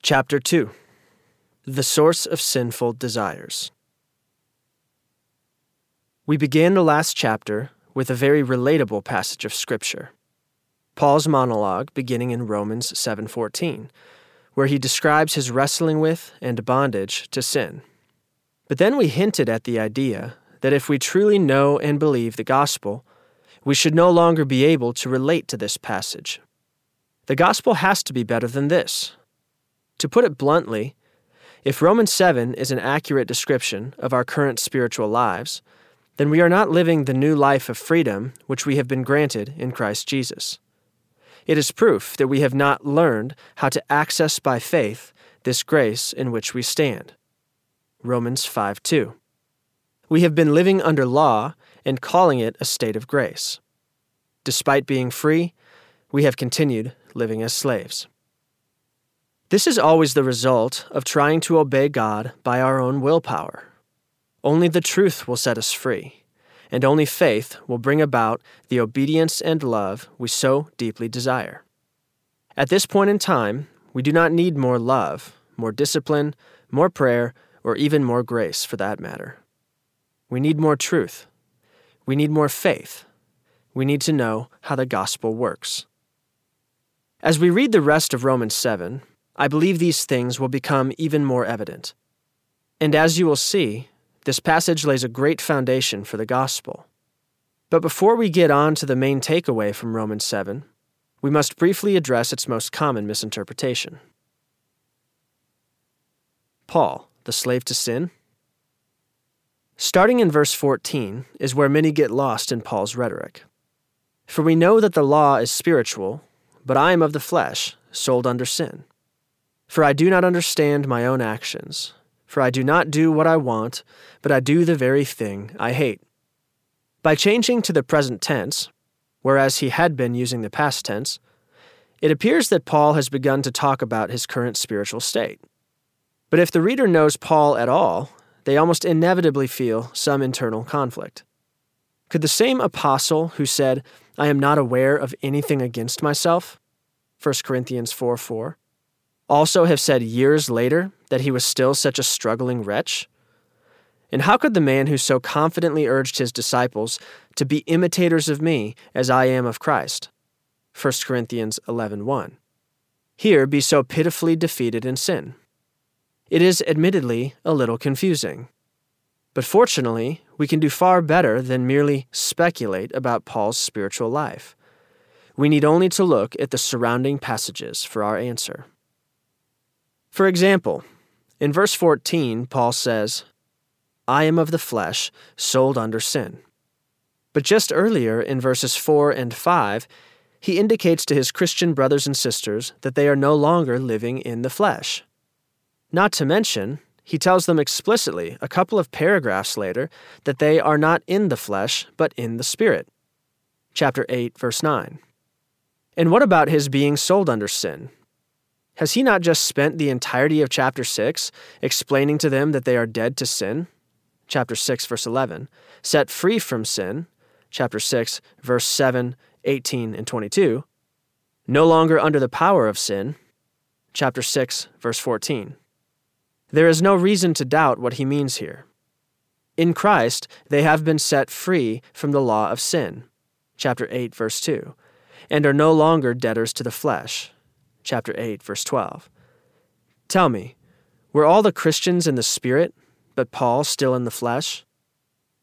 Chapter 2 The Source of Sinful Desires. We began the last chapter with a very relatable passage of Scripture. Paul's monologue beginning in Romans 7:14, where he describes his wrestling with and bondage to sin. But then we hinted at the idea that if we truly know and believe the gospel, we should no longer be able to relate to this passage. The gospel has to be better than this. To put it bluntly, if Romans 7 is an accurate description of our current spiritual lives, then we are not living the new life of freedom which we have been granted in Christ Jesus. It is proof that we have not learned how to access by faith this grace in which we stand. Romans 5 2. We have been living under law and calling it a state of grace. Despite being free, we have continued living as slaves. This is always the result of trying to obey God by our own willpower. Only the truth will set us free, and only faith will bring about the obedience and love we so deeply desire. At this point in time, we do not need more love, more discipline, more prayer, or even more grace for that matter. We need more truth. We need more faith. We need to know how the gospel works. As we read the rest of Romans 7, I believe these things will become even more evident. And as you will see, this passage lays a great foundation for the gospel. But before we get on to the main takeaway from Romans 7, we must briefly address its most common misinterpretation. Paul, the slave to sin? Starting in verse 14 is where many get lost in Paul's rhetoric. For we know that the law is spiritual, but I am of the flesh, sold under sin. For I do not understand my own actions. For I do not do what I want, but I do the very thing I hate. By changing to the present tense, whereas he had been using the past tense, it appears that Paul has begun to talk about his current spiritual state. But if the reader knows Paul at all, they almost inevitably feel some internal conflict. Could the same apostle who said, I am not aware of anything against myself, 1 Corinthians 4 4, also have said years later that he was still such a struggling wretch? And how could the man who so confidently urged his disciples to be imitators of me as I am of Christ? 1 Corinthians 11:1. Here be so pitifully defeated in sin. It is admittedly a little confusing. But fortunately, we can do far better than merely speculate about Paul's spiritual life. We need only to look at the surrounding passages for our answer. For example, in verse 14, Paul says, I am of the flesh, sold under sin. But just earlier, in verses 4 and 5, he indicates to his Christian brothers and sisters that they are no longer living in the flesh. Not to mention, he tells them explicitly a couple of paragraphs later that they are not in the flesh, but in the Spirit. Chapter 8, verse 9. And what about his being sold under sin? Has he not just spent the entirety of chapter 6 explaining to them that they are dead to sin? Chapter 6, verse 11. Set free from sin? Chapter 6, verse 7, 18, and 22. No longer under the power of sin? Chapter 6, verse 14. There is no reason to doubt what he means here. In Christ, they have been set free from the law of sin. Chapter 8, verse 2. And are no longer debtors to the flesh chapter 8, verse 12. Tell me, were all the Christians in the Spirit, but Paul still in the flesh?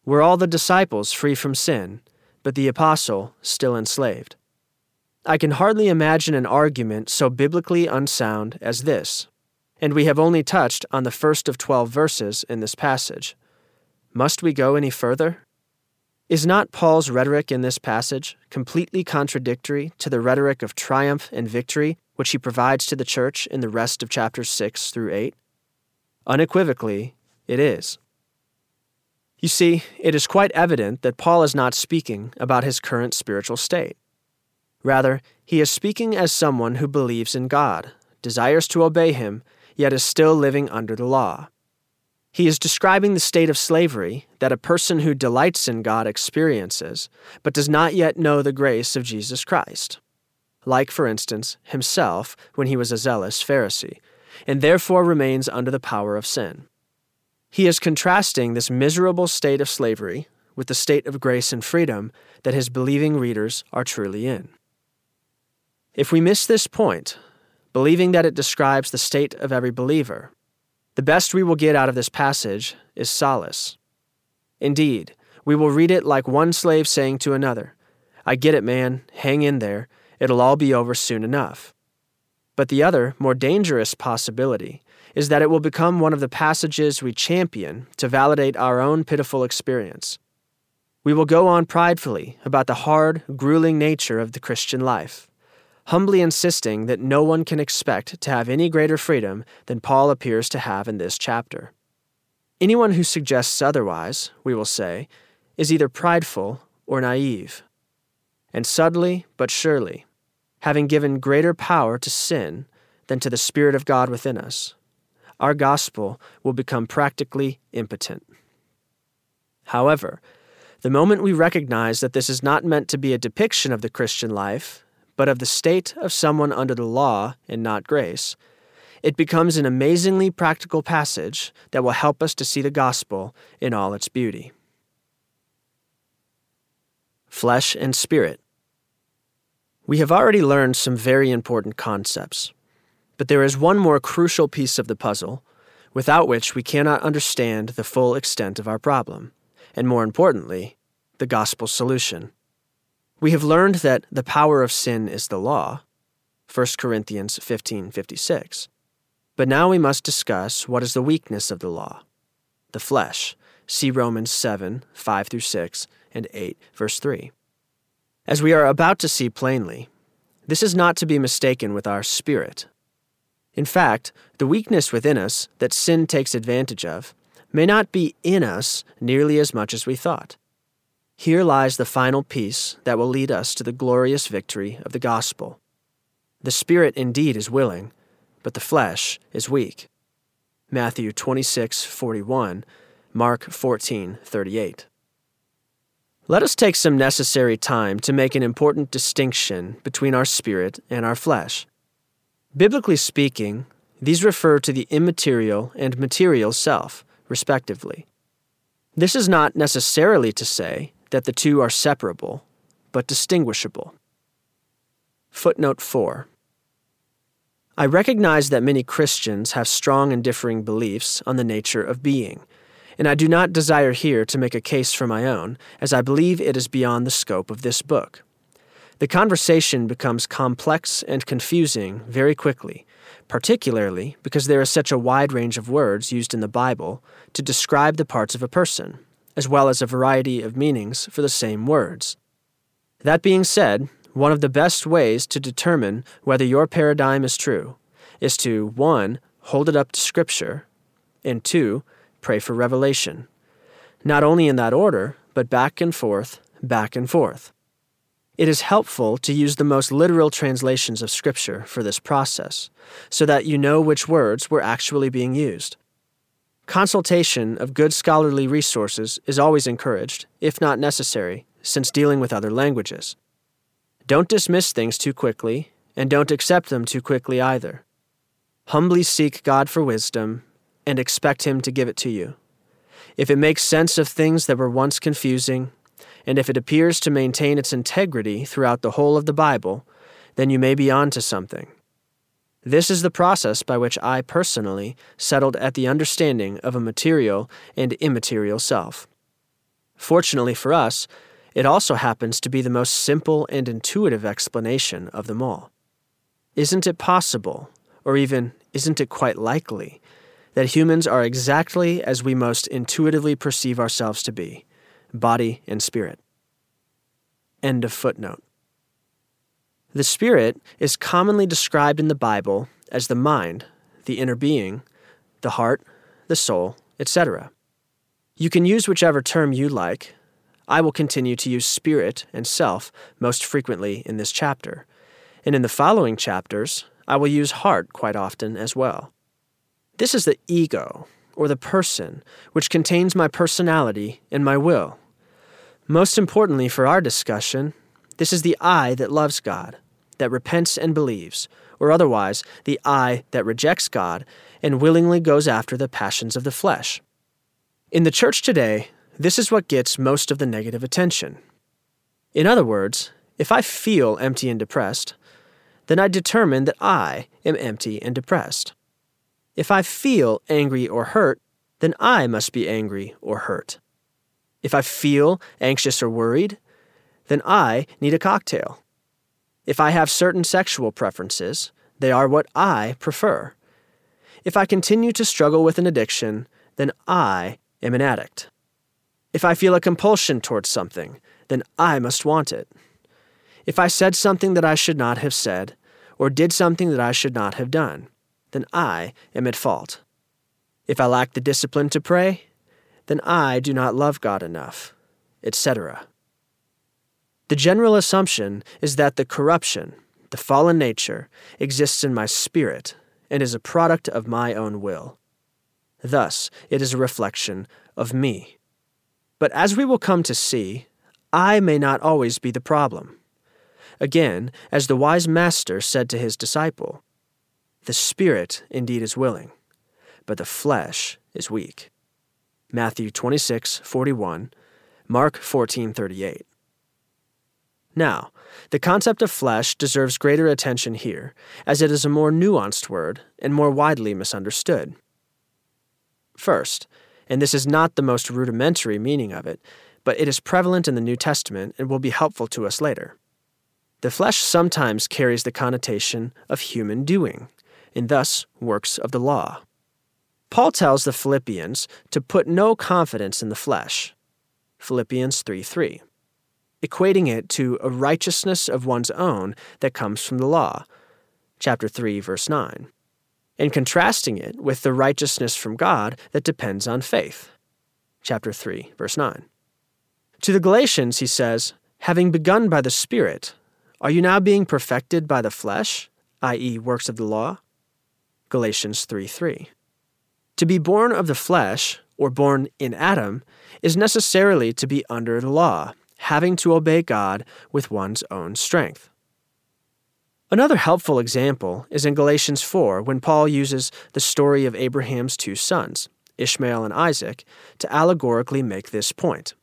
Were all the disciples free from sin, but the apostle still enslaved? I can hardly imagine an argument so biblically unsound as this, and we have only touched on the first of 12 verses in this passage. Must we go any further? Is not Paul's rhetoric in this passage completely contradictory to the rhetoric of triumph and victory which he provides to the church in the rest of chapters 6 through 8? Unequivocally, it is. You see, it is quite evident that Paul is not speaking about his current spiritual state. Rather, he is speaking as someone who believes in God, desires to obey him, yet is still living under the law. He is describing the state of slavery that a person who delights in God experiences, but does not yet know the grace of Jesus Christ like, for instance, himself when he was a zealous Pharisee, and therefore remains under the power of sin. He is contrasting this miserable state of slavery with the state of grace and freedom that his believing readers are truly in. If we miss this point, believing that it describes the state of every believer, the best we will get out of this passage is solace. Indeed, we will read it like one slave saying to another, I get it, man, hang in there, it'll all be over soon enough. But the other, more dangerous possibility is that it will become one of the passages we champion to validate our own pitiful experience. We will go on pridefully about the hard, grueling nature of the Christian life, humbly insisting that no one can expect to have any greater freedom than Paul appears to have in this chapter. Anyone who suggests otherwise, we will say, is either prideful or naive. And subtly but surely, having given greater power to sin than to the Spirit of God within us, our gospel will become practically impotent. However, the moment we recognize that this is not meant to be a depiction of the Christian life, but of the state of someone under the law and not grace, it becomes an amazingly practical passage that will help us to see the gospel in all its beauty. Flesh and Spirit we have already learned some very important concepts, but there is one more crucial piece of the puzzle, without which we cannot understand the full extent of our problem, and more importantly, the gospel solution. We have learned that the power of sin is the law, 1 Corinthians 15:56. But now we must discuss what is the weakness of the law, the flesh. See Romans 7, 5 through 6, and 8, verse 3. As we are about to see plainly, this is not to be mistaken with our spirit. In fact, the weakness within us that sin takes advantage of may not be in us nearly as much as we thought. Here lies the final piece that will lead us to the glorious victory of the gospel. The spirit indeed is willing, but the flesh is weak. Matthew 26:41, Mark 14:38. Let us take some necessary time to make an important distinction between our spirit and our flesh. Biblically speaking, these refer to the immaterial and material self, respectively. This is not necessarily to say that the two are separable, but distinguishable. Footnote 4 I recognize that many Christians have strong and differing beliefs on the nature of being and I do not desire here to make a case for my own, as I believe it is beyond the scope of this book. The conversation becomes complex and confusing very quickly, particularly because there is such a wide range of words used in the Bible to describe the parts of a person, as well as a variety of meanings for the same words. That being said, one of the best ways to determine whether your paradigm is true is to 1. hold it up to Scripture, and 2 pray for revelation. Not only in that order, but back and forth, back and forth. It is helpful to use the most literal translations of Scripture for this process, so that you know which words were actually being used. Consultation of good scholarly resources is always encouraged, if not necessary, since dealing with other languages. Don't dismiss things too quickly, and don't accept them too quickly either. Humbly seek God for wisdom and expect Him to give it to you. If it makes sense of things that were once confusing, and if it appears to maintain its integrity throughout the whole of the Bible, then you may be on to something. This is the process by which I personally settled at the understanding of a material and immaterial self. Fortunately for us, it also happens to be the most simple and intuitive explanation of them all. Isn't it possible, or even isn't it quite likely, that humans are exactly as we most intuitively perceive ourselves to be body and spirit. End of footnote. The spirit is commonly described in the Bible as the mind, the inner being, the heart, the soul, etc. You can use whichever term you like. I will continue to use spirit and self most frequently in this chapter, and in the following chapters, I will use heart quite often as well. This is the ego, or the person, which contains my personality and my will. Most importantly for our discussion, this is the I that loves God, that repents and believes, or otherwise, the I that rejects God and willingly goes after the passions of the flesh. In the church today, this is what gets most of the negative attention. In other words, if I feel empty and depressed, then I determine that I am empty and depressed. If I feel angry or hurt, then I must be angry or hurt. If I feel anxious or worried, then I need a cocktail. If I have certain sexual preferences, they are what I prefer. If I continue to struggle with an addiction, then I am an addict. If I feel a compulsion towards something, then I must want it. If I said something that I should not have said, or did something that I should not have done, then I am at fault. If I lack the discipline to pray, then I do not love God enough, etc. The general assumption is that the corruption, the fallen nature, exists in my spirit and is a product of my own will. Thus, it is a reflection of me. But as we will come to see, I may not always be the problem. Again, as the wise master said to his disciple, the spirit indeed is willing, but the flesh is weak. Matthew 26:41, Mark 14:38. Now, the concept of flesh deserves greater attention here, as it is a more nuanced word and more widely misunderstood. First, and this is not the most rudimentary meaning of it, but it is prevalent in the New Testament and will be helpful to us later. The flesh sometimes carries the connotation of human doing, and thus works of the law. Paul tells the Philippians to put no confidence in the flesh. Philippians 3 3 equating it to a righteousness of one's own that comes from the law, chapter 3, verse 9, and contrasting it with the righteousness from God that depends on faith, chapter 3, verse 9. To the Galatians, he says, Having begun by the Spirit, are you now being perfected by the flesh, i.e., works of the law? Galatians 3 3. To be born of the flesh, or born in Adam, is necessarily to be under the law, having to obey God with one's own strength. Another helpful example is in Galatians 4 when Paul uses the story of Abraham's two sons, Ishmael and Isaac, to allegorically make this point.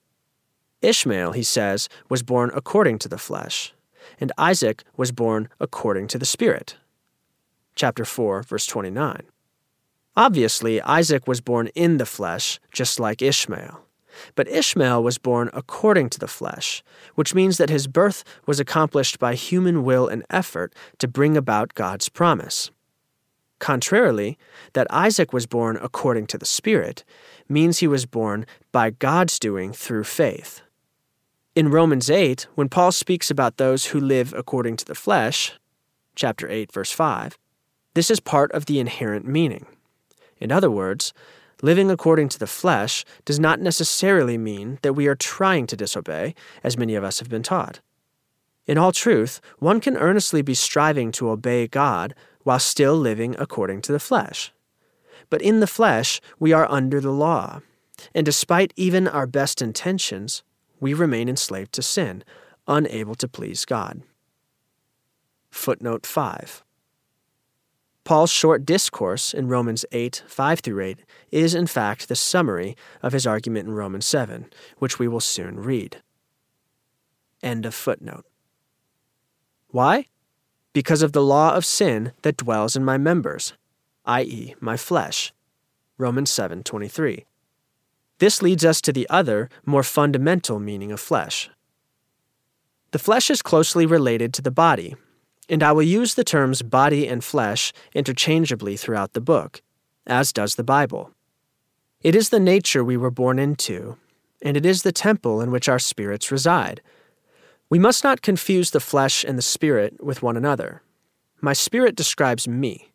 Ishmael, he says, was born according to the flesh, and Isaac was born according to the Spirit. Chapter 4, verse 29. Obviously, Isaac was born in the flesh, just like Ishmael. But Ishmael was born according to the flesh, which means that his birth was accomplished by human will and effort to bring about God's promise. Contrarily, that Isaac was born according to the Spirit means he was born by God's doing through faith. In Romans 8, when Paul speaks about those who live according to the flesh, chapter 8, verse 5, this is part of the inherent meaning. In other words, living according to the flesh does not necessarily mean that we are trying to disobey, as many of us have been taught. In all truth, one can earnestly be striving to obey God while still living according to the flesh. But in the flesh, we are under the law, and despite even our best intentions, we remain enslaved to sin, unable to please God. Footnote 5 Paul's short discourse in Romans 8, 5 through 8, is in fact the summary of his argument in Romans 7, which we will soon read. End of footnote. Why? Because of the law of sin that dwells in my members, i.e., my flesh. Romans 7:23. This leads us to the other, more fundamental meaning of flesh. The flesh is closely related to the body, and I will use the terms body and flesh interchangeably throughout the book, as does the Bible. It is the nature we were born into, and it is the temple in which our spirits reside. We must not confuse the flesh and the spirit with one another. My spirit describes me,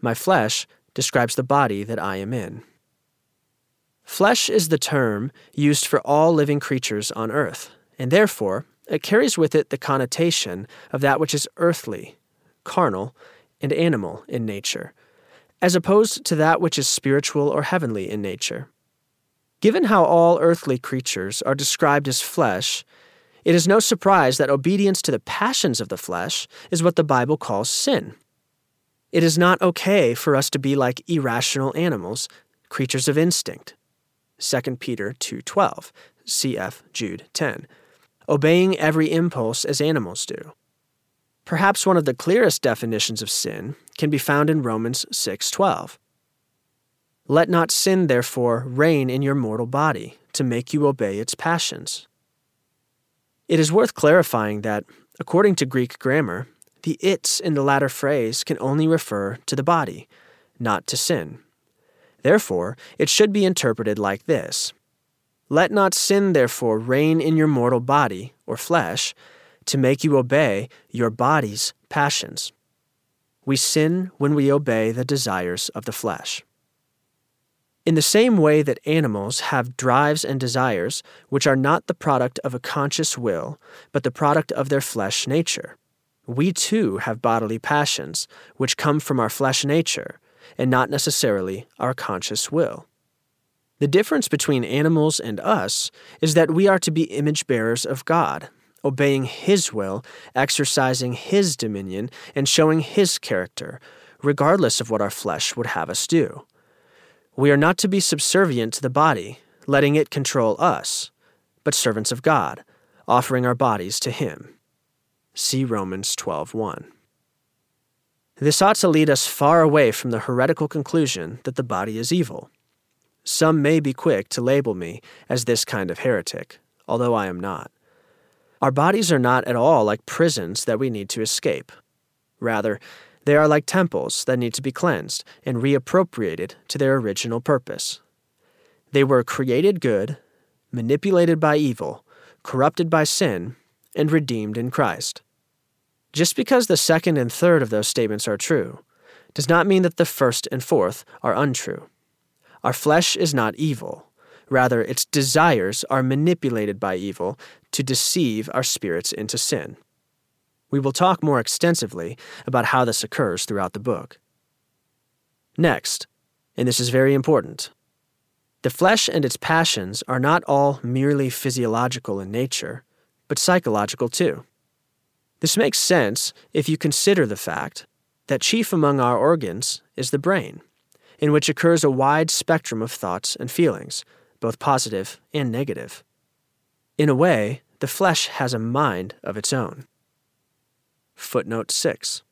my flesh describes the body that I am in. Flesh is the term used for all living creatures on earth, and therefore it carries with it the connotation of that which is earthly, carnal, and animal in nature, as opposed to that which is spiritual or heavenly in nature. Given how all earthly creatures are described as flesh, it is no surprise that obedience to the passions of the flesh is what the Bible calls sin. It is not okay for us to be like irrational animals, creatures of instinct. 2 Peter 2:12, cf. Jude 10. Obeying every impulse as animals do. Perhaps one of the clearest definitions of sin can be found in Romans 6:12. Let not sin therefore reign in your mortal body to make you obey its passions. It is worth clarifying that according to Greek grammar, the its in the latter phrase can only refer to the body, not to sin. Therefore, it should be interpreted like this Let not sin, therefore, reign in your mortal body, or flesh, to make you obey your body's passions. We sin when we obey the desires of the flesh. In the same way that animals have drives and desires which are not the product of a conscious will, but the product of their flesh nature, we too have bodily passions, which come from our flesh nature, and not necessarily our conscious will. The difference between animals and us is that we are to be image bearers of God, obeying His will, exercising His dominion, and showing His character, regardless of what our flesh would have us do. We are not to be subservient to the body, letting it control us, but servants of God, offering our bodies to Him. See Romans 12:1. This ought to lead us far away from the heretical conclusion that the body is evil. Some may be quick to label me as this kind of heretic, although I am not. Our bodies are not at all like prisons that we need to escape. Rather, they are like temples that need to be cleansed and reappropriated to their original purpose. They were created good, manipulated by evil, corrupted by sin, and redeemed in Christ. Just because the second and third of those statements are true, does not mean that the first and fourth are untrue. Our flesh is not evil. Rather, its desires are manipulated by evil to deceive our spirits into sin. We will talk more extensively about how this occurs throughout the book. Next, and this is very important, the flesh and its passions are not all merely physiological in nature, but psychological too. This makes sense if you consider the fact that chief among our organs is the brain, in which occurs a wide spectrum of thoughts and feelings, both positive and negative. In a way, the flesh has a mind of its own. Footnote 6.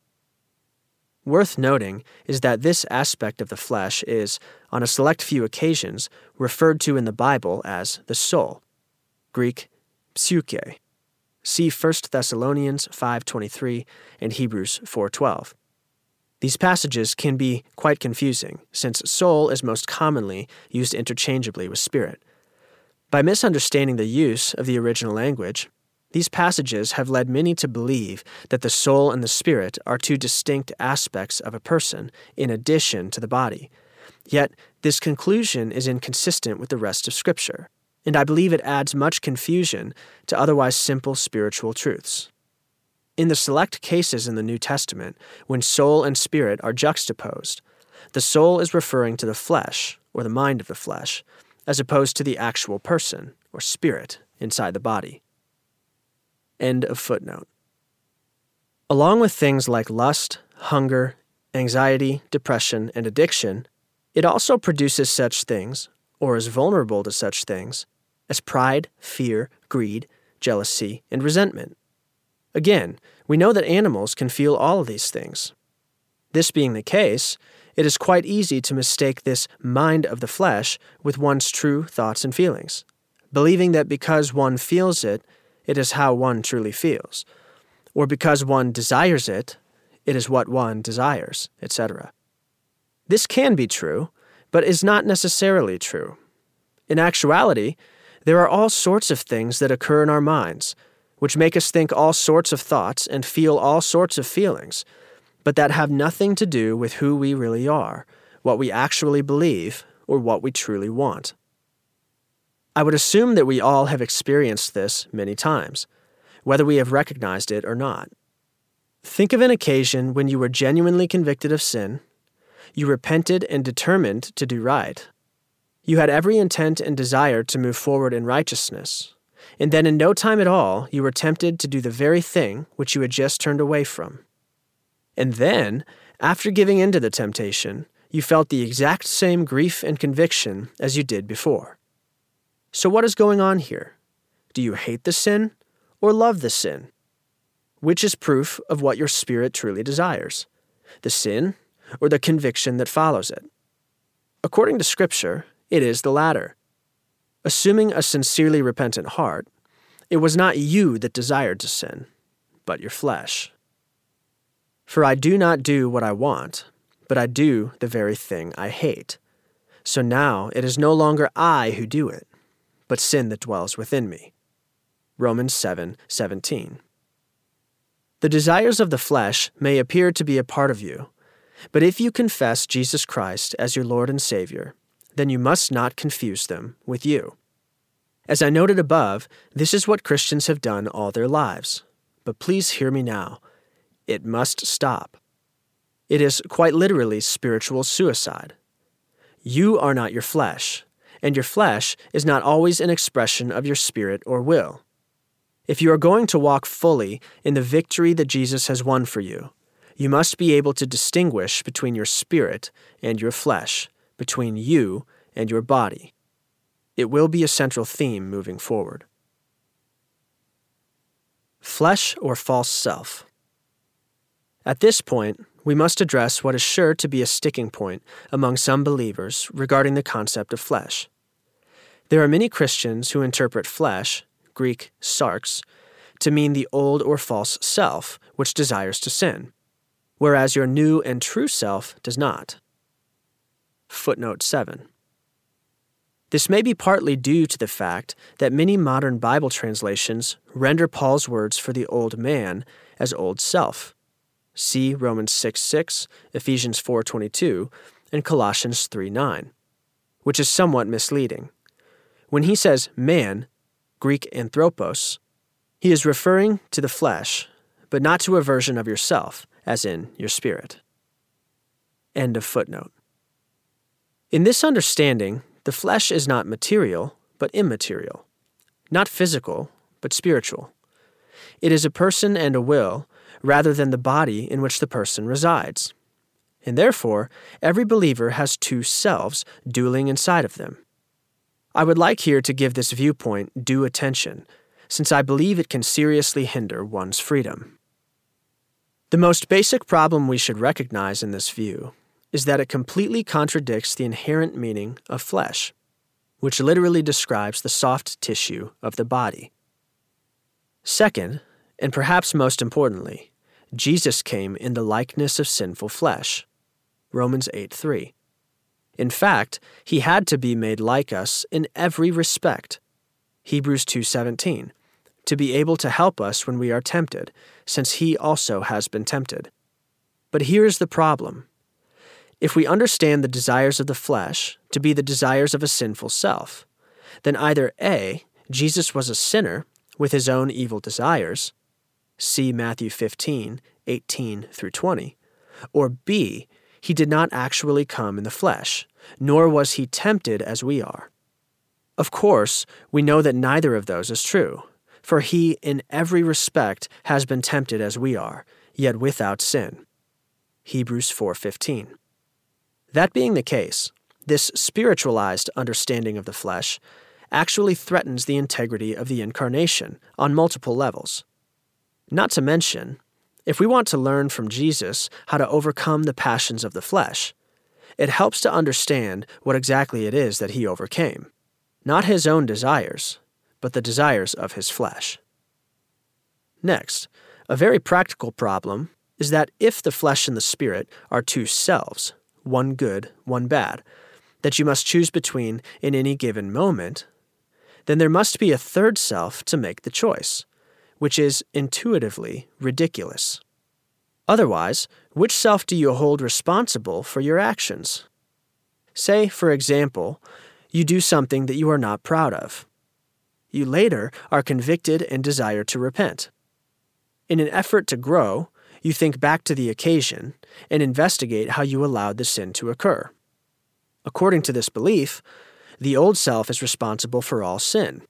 Worth noting is that this aspect of the flesh is, on a select few occasions, referred to in the Bible as the soul, Greek psyche. See 1 Thessalonians 5:23 and Hebrews 4:12. These passages can be quite confusing, since soul is most commonly used interchangeably with spirit. By misunderstanding the use of the original language, these passages have led many to believe that the soul and the spirit are two distinct aspects of a person, in addition to the body. Yet, this conclusion is inconsistent with the rest of Scripture, and I believe it adds much confusion to otherwise simple spiritual truths. In the select cases in the New Testament when soul and spirit are juxtaposed, the soul is referring to the flesh, or the mind of the flesh, as opposed to the actual person, or spirit, inside the body. End of footnote. Along with things like lust, hunger, anxiety, depression, and addiction, it also produces such things, or is vulnerable to such things, as pride, fear, greed, jealousy, and resentment. Again, we know that animals can feel all of these things. This being the case, it is quite easy to mistake this mind of the flesh with one's true thoughts and feelings, believing that because one feels it, it is how one truly feels, or because one desires it, it is what one desires, etc. This can be true, but is not necessarily true. In actuality, there are all sorts of things that occur in our minds, which make us think all sorts of thoughts and feel all sorts of feelings, but that have nothing to do with who we really are, what we actually believe, or what we truly want. I would assume that we all have experienced this many times, whether we have recognized it or not. Think of an occasion when you were genuinely convicted of sin, you repented and determined to do right. You had every intent and desire to move forward in righteousness, and then in no time at all you were tempted to do the very thing which you had just turned away from. And then, After giving in to the temptation, you felt the exact same grief and conviction as you did before. So, what is going on here? Do you hate the sin or love the sin? Which is proof of what your spirit truly desires? The sin or the conviction that follows it? According to Scripture, it is the latter. Assuming a sincerely repentant heart, it was not you that desired to sin, but your flesh. For I do not do what I want, but I do the very thing I hate. So now it is no longer I who do it, but sin that dwells within me. Romans 7 The desires of the flesh may appear to be a part of you, but if you confess Jesus Christ as your Lord and Savior, then you must not confuse them with you. As I noted above, this is what Christians have done all their lives. But please hear me now. It must stop. It is quite literally spiritual suicide. You are not your flesh, and your flesh is not always an expression of your spirit or will. If you are going to walk fully in the victory that Jesus has won for you, you must be able to distinguish between your spirit and your flesh, between you and your body. It will be a central theme moving forward. Flesh or false self? At this point, we must address what is sure to be a sticking point among some believers regarding the concept of flesh. There are many Christians who interpret flesh, Greek sarx, to mean the old or false self which desires to sin, whereas your new and true self does not. Footnote 7. This may be partly due to the fact that many modern Bible translations render Paul's words for the old man as old self. See Romans 6 6, Ephesians 4 22, and Colossians 3 9, which is somewhat misleading. When he says man, Greek anthropos, he is referring to the flesh, but not to a version of yourself, as in your spirit. End of footnote. In this understanding, the flesh is not material, but immaterial, not physical, but spiritual. It is a person and a will, rather than the body in which the person resides. And therefore, every believer has two selves dueling inside of them. I would like here to give this viewpoint due attention, since I believe it can seriously hinder one's freedom. The most basic problem we should recognize in this view is that it completely contradicts the inherent meaning of flesh, which literally describes the soft tissue of the body. Second, and perhaps most importantly, Jesus came in the likeness of sinful flesh. Romans 8 3. In fact, he had to be made like us in every respect. Hebrews 2:17 to be able to help us when we are tempted, since he also has been tempted. But here is the problem. If we understand the desires of the flesh to be the desires of a sinful self, then either A, Jesus was a sinner with his own evil desires, see Matthew 15, 18 through 20, or B, he did not actually come in the flesh, nor was he tempted as we are. Of course, we know that neither of those is true, for he in every respect has been tempted as we are, yet without sin. Hebrews 4:15. That being the case, this spiritualized understanding of the flesh actually threatens the integrity of the incarnation on multiple levels. Not to mention, if we want to learn from Jesus how to overcome the passions of the flesh, it helps to understand what exactly it is that he overcame. Not his own desires, but the desires of his flesh. Next, a very practical problem is that if the flesh and the spirit are two selves, one good, one bad, that you must choose between in any given moment, then there must be a third self to make the choice, which is intuitively ridiculous. Otherwise, which self do you hold responsible for your actions? Say, for example, you do something that you are not proud of. You later are convicted and desire to repent. In an effort to grow, you think back to the occasion and investigate how you allowed the sin to occur. According to this belief, the old self is responsible for all sin,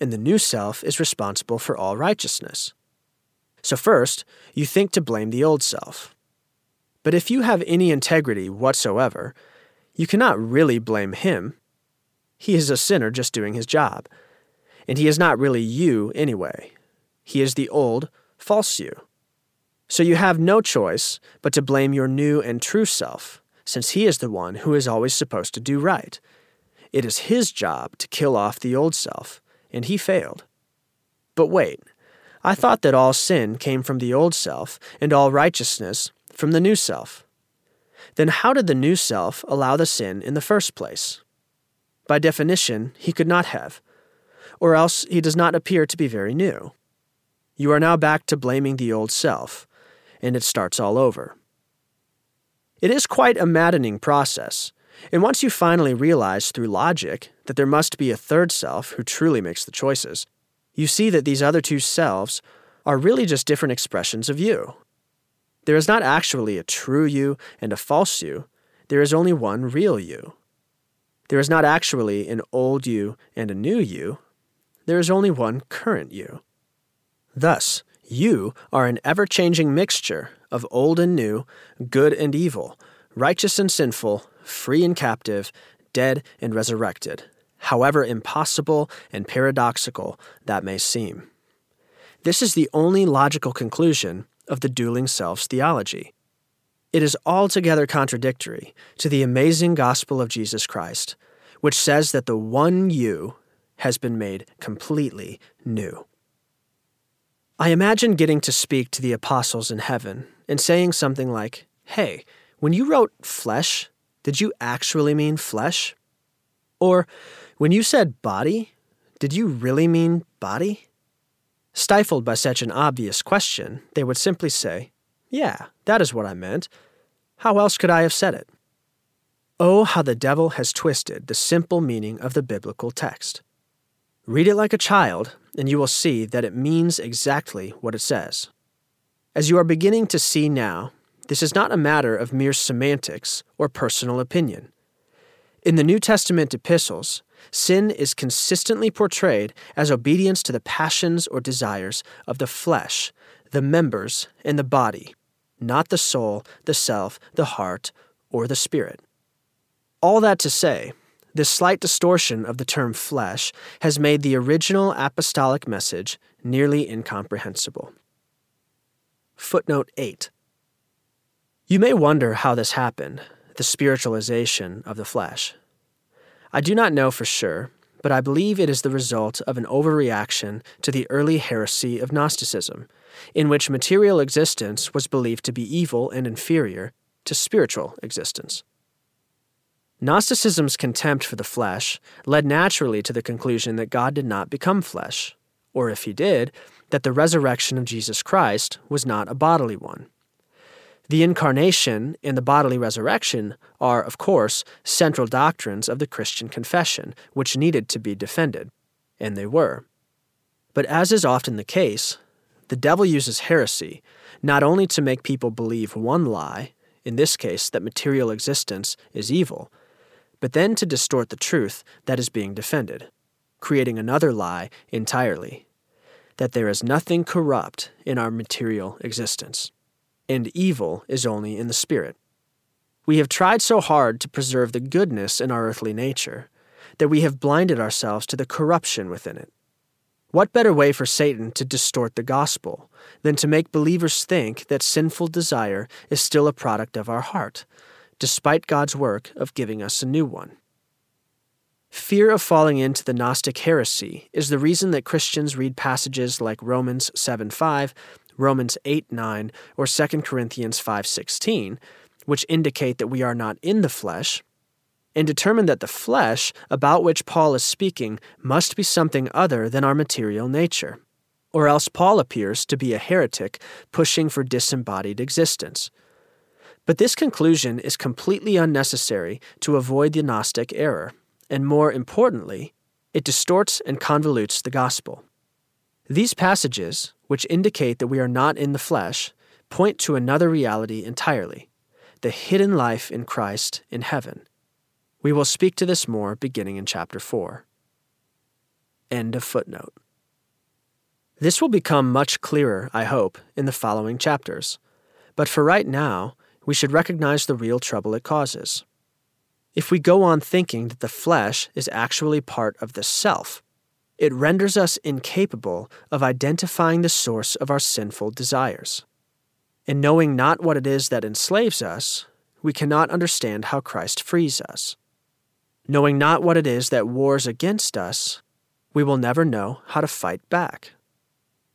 and the new self is responsible for all righteousness. So, first, you think to blame the old self. But if you have any integrity whatsoever, you cannot really blame him. He is a sinner just doing his job. And he is not really you anyway. He is the old, false you. So you have no choice but to blame your new and true self, since he is the one who is always supposed to do right. It is his job to kill off the old self, and he failed. But wait, I thought that all sin came from the old self, and all righteousness from the new self. Then how did the new self allow the sin in the first place? By definition, he could not have, or else he does not appear to be very new. You are now back to blaming the old self, and it starts all over. It is quite a maddening process, and once you finally realize through logic that there must be a third self who truly makes the choices, you see that these other two selves are really just different expressions of you. There is not actually a true you and a false you, there is only one real you. There is not actually an old you and a new you, there is only one current you. Thus, you are an ever changing mixture of old and new, good and evil, righteous and sinful, free and captive, dead and resurrected, however impossible and paradoxical that may seem. This is the only logical conclusion of the dueling selves theology. It is altogether contradictory to the amazing gospel of Jesus Christ, which says that the one you has been made completely new. I imagine getting to speak to the apostles in heaven and saying something like, Hey, when you wrote flesh, did you actually mean flesh? Or, when you said body, did you really mean body? Stifled by such an obvious question, they would simply say, Yeah, that is what I meant. How else could I have said it? Oh, how the devil has twisted the simple meaning of the biblical text. Read it like a child, and you will see that it means exactly what it says. As you are beginning to see now, this is not a matter of mere semantics or personal opinion. In the New Testament epistles, sin is consistently portrayed as obedience to the passions or desires of the flesh, the members, and the body, not the soul, the self, the heart, or the spirit. All that to say, this slight distortion of the term flesh has made the original apostolic message nearly incomprehensible. Footnote 8 You may wonder how this happened, the spiritualization of the flesh. I do not know for sure, but I believe it is the result of an overreaction to the early heresy of Gnosticism, in which material existence was believed to be evil and inferior to spiritual existence. Gnosticism's contempt for the flesh led naturally to the conclusion that God did not become flesh, or if he did, that the resurrection of Jesus Christ was not a bodily one. The incarnation and the bodily resurrection are, of course, central doctrines of the Christian confession, which needed to be defended, and they were. But as is often the case, the devil uses heresy not only to make people believe one lie, in this case that material existence is evil, but then to distort the truth that is being defended, creating another lie entirely that there is nothing corrupt in our material existence and evil is only in the spirit. We have tried so hard to preserve the goodness in our earthly nature that we have blinded ourselves to the corruption within it. What better way for Satan to distort the gospel than to make believers think that sinful desire is still a product of our heart, despite God's work of giving us a new one? Fear of falling into the Gnostic heresy is the reason that Christians read passages like Romans 7 5 Romans 8 9, or 2 Corinthians 5 16, which indicate that we are not in the flesh, and determine that the flesh about which Paul is speaking must be something other than our material nature. Or else Paul appears to be a heretic pushing for disembodied existence. But this conclusion is completely unnecessary to avoid the Gnostic error, and more importantly, it distorts and convolutes the gospel. These passages, which indicate that we are not in the flesh, point to another reality entirely the hidden life in Christ in heaven. We will speak to this more beginning in chapter 4. End of footnote. This will become much clearer, I hope, in the following chapters. But for right now, we should recognize the real trouble it causes. If we go on thinking that the flesh is actually part of the self, it renders us incapable of identifying the source of our sinful desires. And knowing not what it is that enslaves us, we cannot understand how Christ frees us. Knowing not what it is that wars against us, we will never know how to fight back.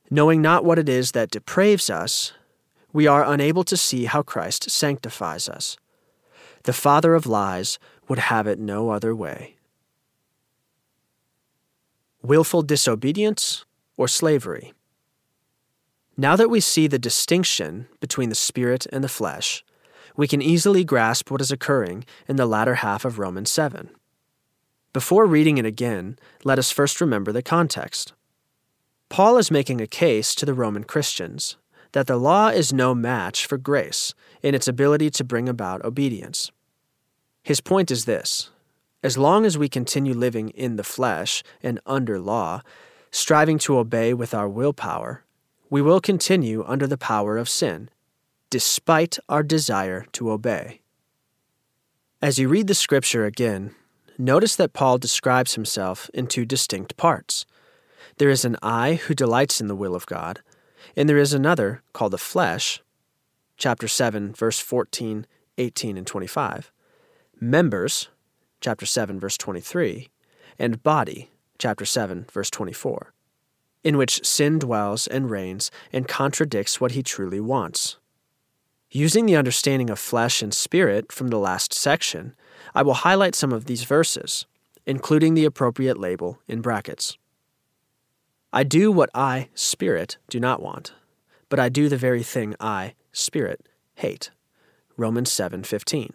Knowing not what it is that depraves us, we are unable to see how Christ sanctifies us. The father of lies would have it no other way. Willful disobedience or slavery. Now that we see the distinction between the spirit and the flesh, we can easily grasp what is occurring in the latter half of Romans 7. Before reading it again, let us first remember the context. Paul is making a case to the Roman Christians that the law is no match for grace in its ability to bring about obedience. His point is this as long as we continue living in the flesh and under law, striving to obey with our willpower, we will continue under the power of sin, despite our desire to obey. As you read the scripture again, notice that Paul describes himself in two distinct parts. There is an I who delights in the will of God, and there is another called the flesh, chapter 7, verse 14, 18, and 25, members, chapter 7, verse 23, and body, chapter 7, verse 24, in which sin dwells and reigns and contradicts what he truly wants. Using the understanding of flesh and spirit from the last section, I will highlight some of these verses, including the appropriate label in brackets. I do what I, spirit, do not want, but I do the very thing I, spirit, hate. Romans 7:15.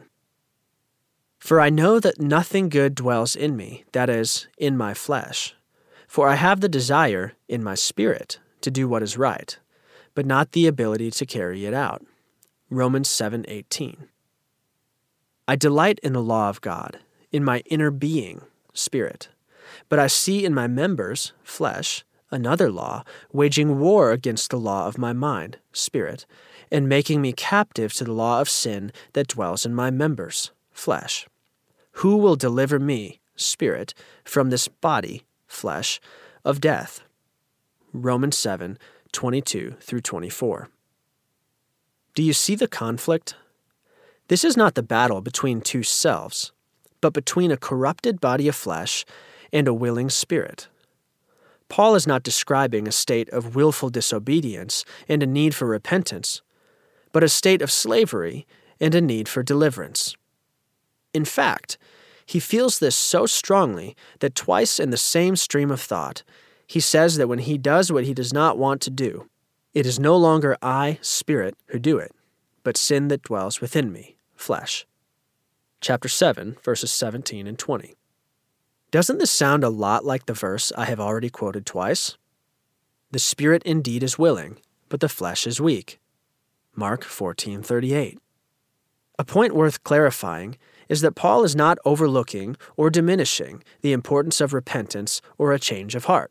For I know that nothing good dwells in me, that is, in my flesh. For I have the desire in my spirit to do what is right, but not the ability to carry it out. Romans 7:18. I delight in the law of God, in my inner being, spirit. But I see in my members, flesh, another law, waging war against the law of my mind, spirit, and making me captive to the law of sin that dwells in my members, flesh. Who will deliver me, spirit, from this body, flesh, of death? Romans 7 22 through 24. Do you see the conflict? This is not the battle between two selves, but between a corrupted body of flesh and a willing spirit. Paul is not describing a state of willful disobedience and a need for repentance, but a state of slavery and a need for deliverance. In fact, he feels this so strongly that twice in the same stream of thought, he says that when he does what he does not want to do, it is no longer I, spirit, who do it, but sin that dwells within me flesh. Chapter 7, verses 17 and 20. Doesn't this sound a lot like the verse I have already quoted twice? The spirit indeed is willing, but the flesh is weak. Mark 14:38. A point worth clarifying is that Paul is not overlooking or diminishing the importance of repentance or a change of heart.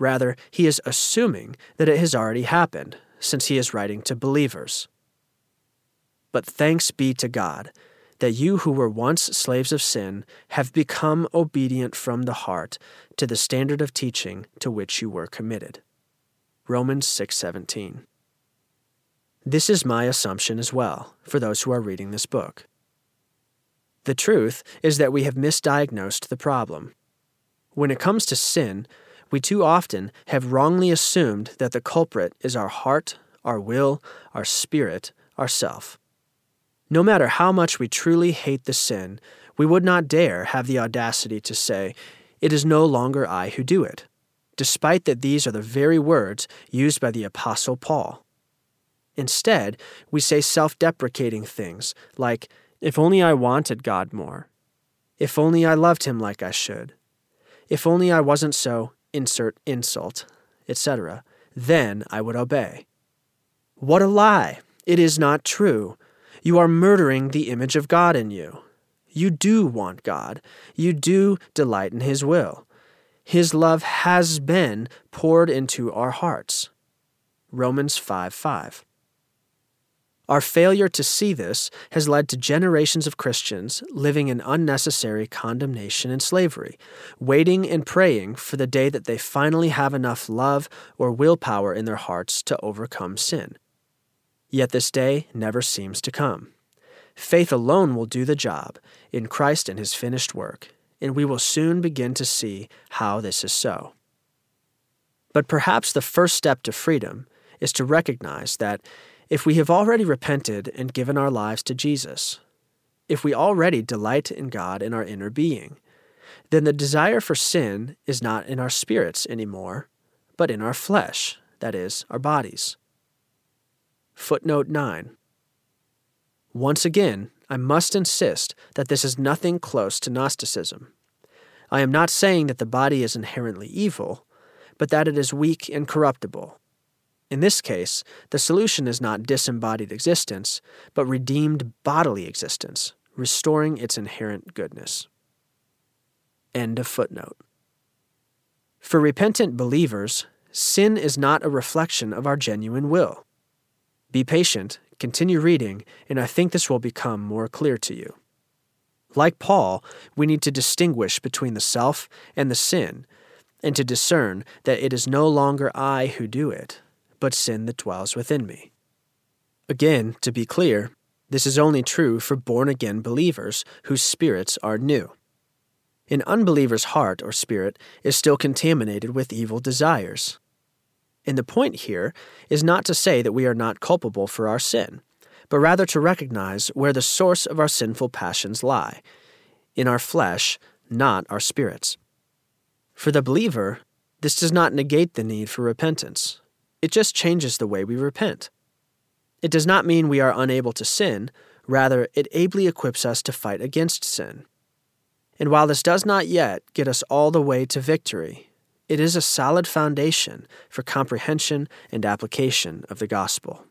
Rather, he is assuming that it has already happened, since he is writing to believers. But thanks be to God that you who were once slaves of sin have become obedient from the heart to the standard of teaching to which you were committed. Romans 6:17. This is my assumption as well for those who are reading this book. The truth is that we have misdiagnosed the problem. When it comes to sin, we too often have wrongly assumed that the culprit is our heart, our will, our spirit, ourself. No matter how much we truly hate the sin, we would not dare have the audacity to say, It is no longer I who do it, despite that these are the very words used by the Apostle Paul. Instead, we say self deprecating things like, If only I wanted God more. If only I loved him like I should. If only I wasn't so, insert insult, etc., then I would obey. What a lie! It is not true. You are murdering the image of God in you. You do want God. You do delight in His will. His love has been poured into our hearts. Romans 5 5. Our failure to see this has led to generations of Christians living in unnecessary condemnation and slavery, waiting and praying for the day that they finally have enough love or willpower in their hearts to overcome sin. Yet this day never seems to come. Faith alone will do the job in Christ and his finished work, and we will soon begin to see how this is so. But perhaps the first step to freedom is to recognize that if we have already repented and given our lives to Jesus, if we already delight in God in our inner being, then the desire for sin is not in our spirits anymore, but in our flesh, that is, our bodies. Footnote 9. Once again, I must insist that this is nothing close to Gnosticism. I am not saying that the body is inherently evil, but that it is weak and corruptible, in this case, the solution is not disembodied existence, but redeemed bodily existence, restoring its inherent goodness. End of footnote. For repentant believers, sin is not a reflection of our genuine will. Be patient, continue reading, and I think this will become more clear to you. Like Paul, we need to distinguish between the self and the sin, and to discern that it is no longer I who do it, but sin that dwells within me. Again, to be clear, this is only true for born again believers whose spirits are new. An unbeliever's heart or spirit is still contaminated with evil desires. And the point here is not to say that we are not culpable for our sin, but rather to recognize where the source of our sinful passions lie in our flesh, not our spirits. For the believer, this does not negate the need for repentance. It just changes the way we repent. It does not mean we are unable to sin, rather, it ably equips us to fight against sin. And while this does not yet get us all the way to victory, it is a solid foundation for comprehension and application of the gospel.